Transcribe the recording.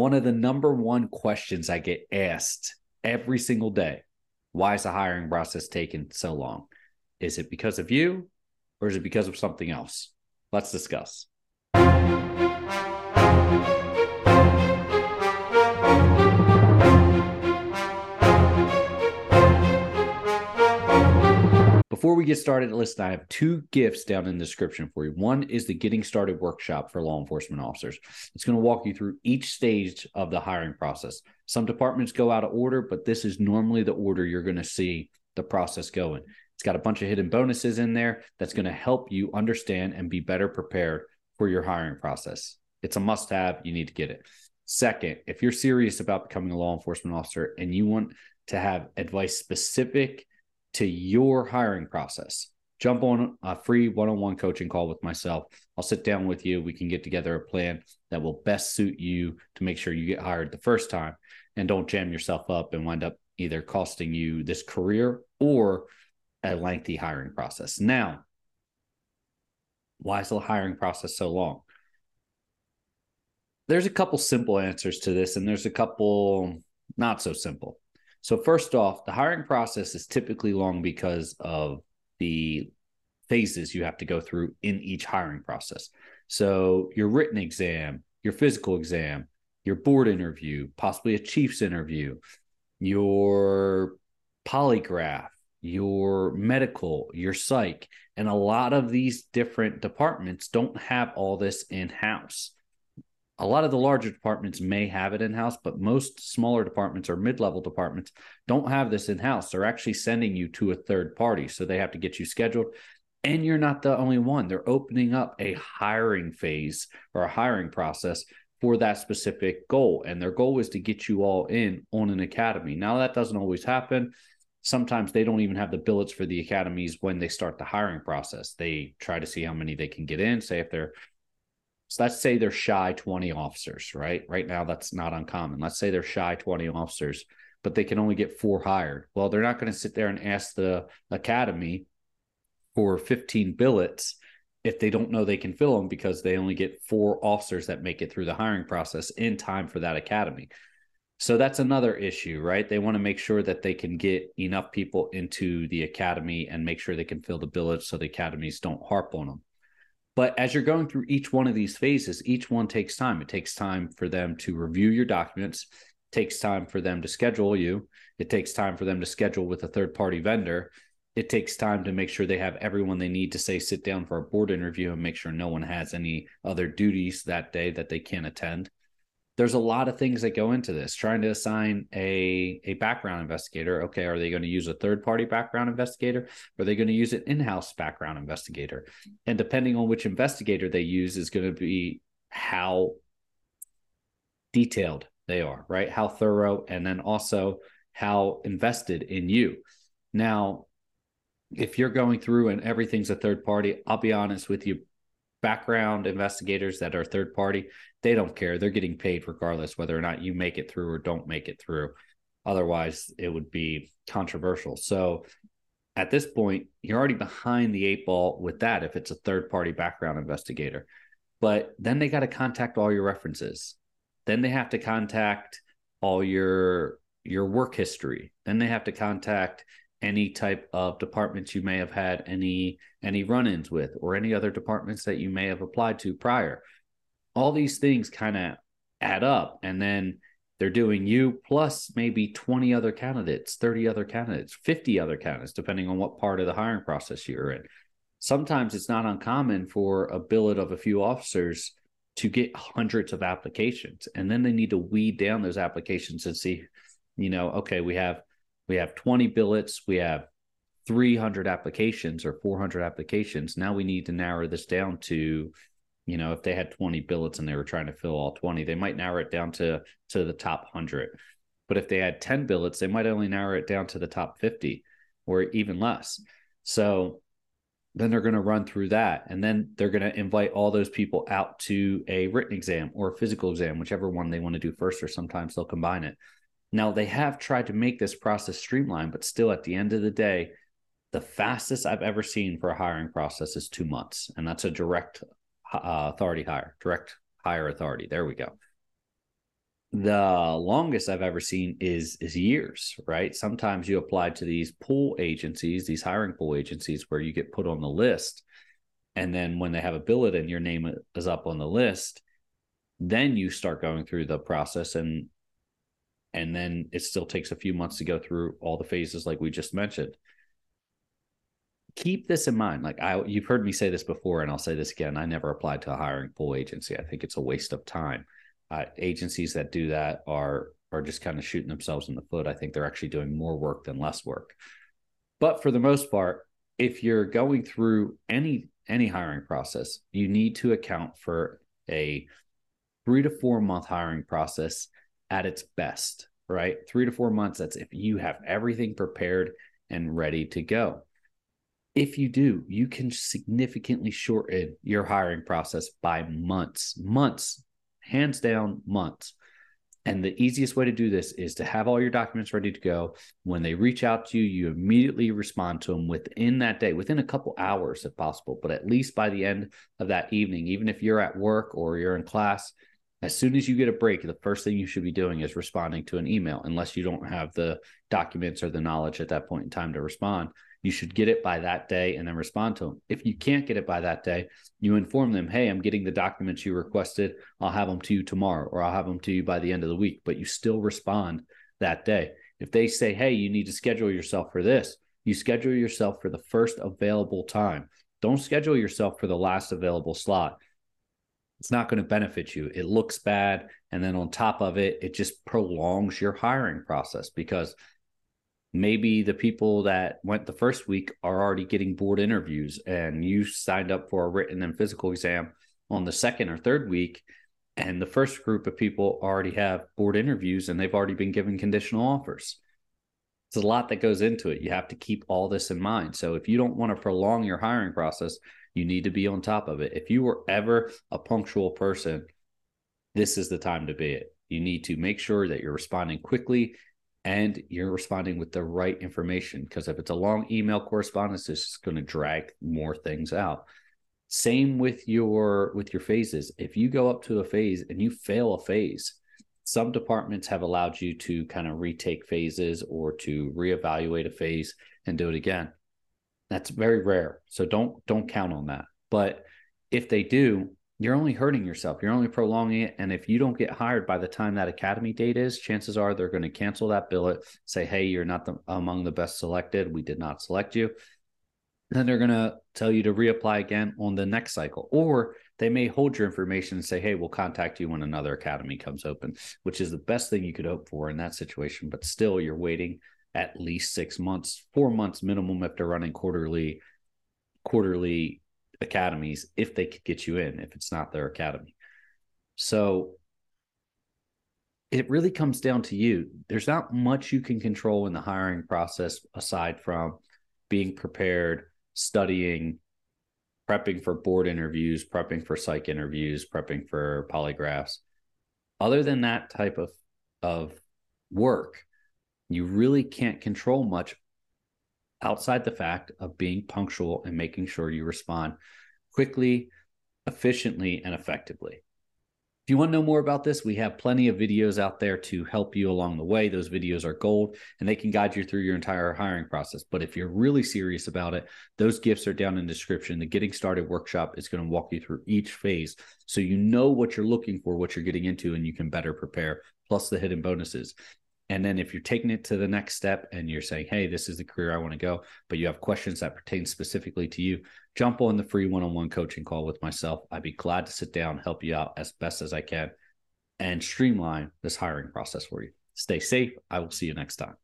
one of the number one questions I get asked every single day why is the hiring process taking so long? Is it because of you or is it because of something else? Let's discuss. Before we get started, listen, I have two gifts down in the description for you. One is the Getting Started workshop for law enforcement officers. It's going to walk you through each stage of the hiring process. Some departments go out of order, but this is normally the order you're going to see the process going. It's got a bunch of hidden bonuses in there that's going to help you understand and be better prepared for your hiring process. It's a must have. You need to get it. Second, if you're serious about becoming a law enforcement officer and you want to have advice specific to your hiring process. Jump on a free one on one coaching call with myself. I'll sit down with you. We can get together a plan that will best suit you to make sure you get hired the first time and don't jam yourself up and wind up either costing you this career or a lengthy hiring process. Now, why is the hiring process so long? There's a couple simple answers to this, and there's a couple not so simple. So, first off, the hiring process is typically long because of the phases you have to go through in each hiring process. So, your written exam, your physical exam, your board interview, possibly a chief's interview, your polygraph, your medical, your psych. And a lot of these different departments don't have all this in house a lot of the larger departments may have it in house, but most smaller departments or mid level departments don't have this in house. They're actually sending you to a third party. So they have to get you scheduled. And you're not the only one. They're opening up a hiring phase or a hiring process for that specific goal. And their goal is to get you all in on an academy. Now, that doesn't always happen. Sometimes they don't even have the billets for the academies when they start the hiring process. They try to see how many they can get in. Say if they're so let's say they're shy 20 officers, right? Right now, that's not uncommon. Let's say they're shy 20 officers, but they can only get four hired. Well, they're not going to sit there and ask the academy for 15 billets if they don't know they can fill them because they only get four officers that make it through the hiring process in time for that academy. So that's another issue, right? They want to make sure that they can get enough people into the academy and make sure they can fill the billets so the academies don't harp on them. But as you're going through each one of these phases, each one takes time. It takes time for them to review your documents, it takes time for them to schedule you, it takes time for them to schedule with a third party vendor. It takes time to make sure they have everyone they need to say sit down for a board interview and make sure no one has any other duties that day that they can't attend there's a lot of things that go into this. Trying to assign a a background investigator okay are they going to use a third party background investigator? Or are they going to use an in-house background investigator? And depending on which investigator they use is going to be how detailed they are right? How thorough and then also how invested in you. Now if you're going through and everything's a third party i'll be honest with you background investigators that are third party, they don't care. They're getting paid regardless whether or not you make it through or don't make it through. Otherwise, it would be controversial. So at this point, you're already behind the eight ball with that if it's a third party background investigator. But then they got to contact all your references. Then they have to contact all your your work history. Then they have to contact any type of departments you may have had any any run-ins with or any other departments that you may have applied to prior. All these things kind of add up and then they're doing you plus maybe 20 other candidates 30 other candidates 50 other candidates depending on what part of the hiring process you're in. Sometimes it's not uncommon for a billet of a few officers to get hundreds of applications and then they need to weed down those applications and see you know okay we have we have 20 billets, we have 300 applications or 400 applications. Now we need to narrow this down to, you know, if they had 20 billets and they were trying to fill all 20, they might narrow it down to to the top 100. But if they had 10 billets, they might only narrow it down to the top 50 or even less. So then they're going to run through that and then they're going to invite all those people out to a written exam or a physical exam whichever one they want to do first or sometimes they'll combine it now, they have tried to make this process streamlined, but still, at the end of the day, the fastest I've ever seen for a hiring process is two months. And that's a direct uh, authority hire, direct hire authority. There we go. the longest I've ever seen is is years, right? Sometimes you apply to these pool agencies, these hiring pool agencies where you get put on the list. And then when they have a billet and your name is up on the list, then you start going through the process and and then it still takes a few months to go through all the phases like we just mentioned keep this in mind. Like I, you've heard me say this before, and I'll say this again. I never applied to a hiring pool agency. I think it's a waste of time. Uh, agencies that do that are are just kind of shooting themselves in the foot. I think they're actually doing more work than less work. But for the most part, if you're going through any any hiring process, you need to account for a three to four month hiring process at its best, right? Three to four months. That's if you have everything prepared and ready to go if you do, you can significantly shorten your hiring process by months, months, hands down, months. And the easiest way to do this is to have all your documents ready to go. When they reach out to you, you immediately respond to them within that day, within a couple hours if possible, but at least by the end of that evening, even if you're at work or you're in class, as soon as you get a break, the first thing you should be doing is responding to an email, unless you don't have the documents or the knowledge at that point in time to respond you should get it by that day and then respond to them. If you can't get it by that day, you inform them, hey, I'm getting the documents you requested. I'll have them to you tomorrow or I'll have them to you by the end of the week, but you still respond that day. If they say, hey, you need to schedule yourself for this, you schedule yourself for the first available time. Don't schedule yourself for the last available slot. It's not going to benefit you. It looks bad. And then on top of it, it just prolongs your hiring process because maybe the people that went the first week are already getting board interviews and you signed up for a written and physical exam on the second or third week and the first group of people already have board interviews and they've already been given conditional offers it's a lot that goes into it you have to keep all this in mind so if you don't want to prolong your hiring process you need to be on top of it. If you were ever a punctual person this is the time to be it. You need to make sure that you're responding quickly and you're responding with the right information because if it's a long email correspondence it's just going to drag more things out. Same with your with your phases. If you go up to a phase and you fail a phase some departments have allowed you to kind of retake phases or to reevaluate a phase and do it again that's very rare so don't don't count on that but if they do you're only hurting yourself. You're only prolonging it. And if you don't get hired by the time that academy date is, chances are they're going to cancel that billet, say, hey, you're not the, among the best selected. We did not select you. Then they're going to tell you to reapply again on the next cycle. Or they may hold your information and say, hey, we'll contact you when another academy comes open, which is the best thing you could hope for in that situation. But still, you're waiting at least six months, four months minimum if they're running quarterly quarterly academies if they could get you in, if it's not their academy. So it really comes down to you. There's not much you can control in the hiring process aside from being prepared, studying, prepping for board interviews, prepping for psych interviews, prepping for polygraphs. Other than that type of of work, you really can't control much outside the fact of being punctual and making sure you respond quickly, efficiently, and effectively. If you want to know more about this, we have plenty of videos out there to help you along the way. Those videos are gold and they can guide you through your entire hiring process. But if you're really serious about it, those gifts are down in the description. The Getting Started workshop is going to walk you through each phase so you know what you're looking for, what you're getting into, and you can better prepare, plus the hidden bonuses. And then if you're taking it to the next step and you're saying, hey, this is the career I want to go, but you have questions that pertain specifically to you, jump on the free one on one coaching call with myself. I'd be glad to sit down, help you out as best as I can, and streamline this hiring process for you. Stay safe. I will see you next time.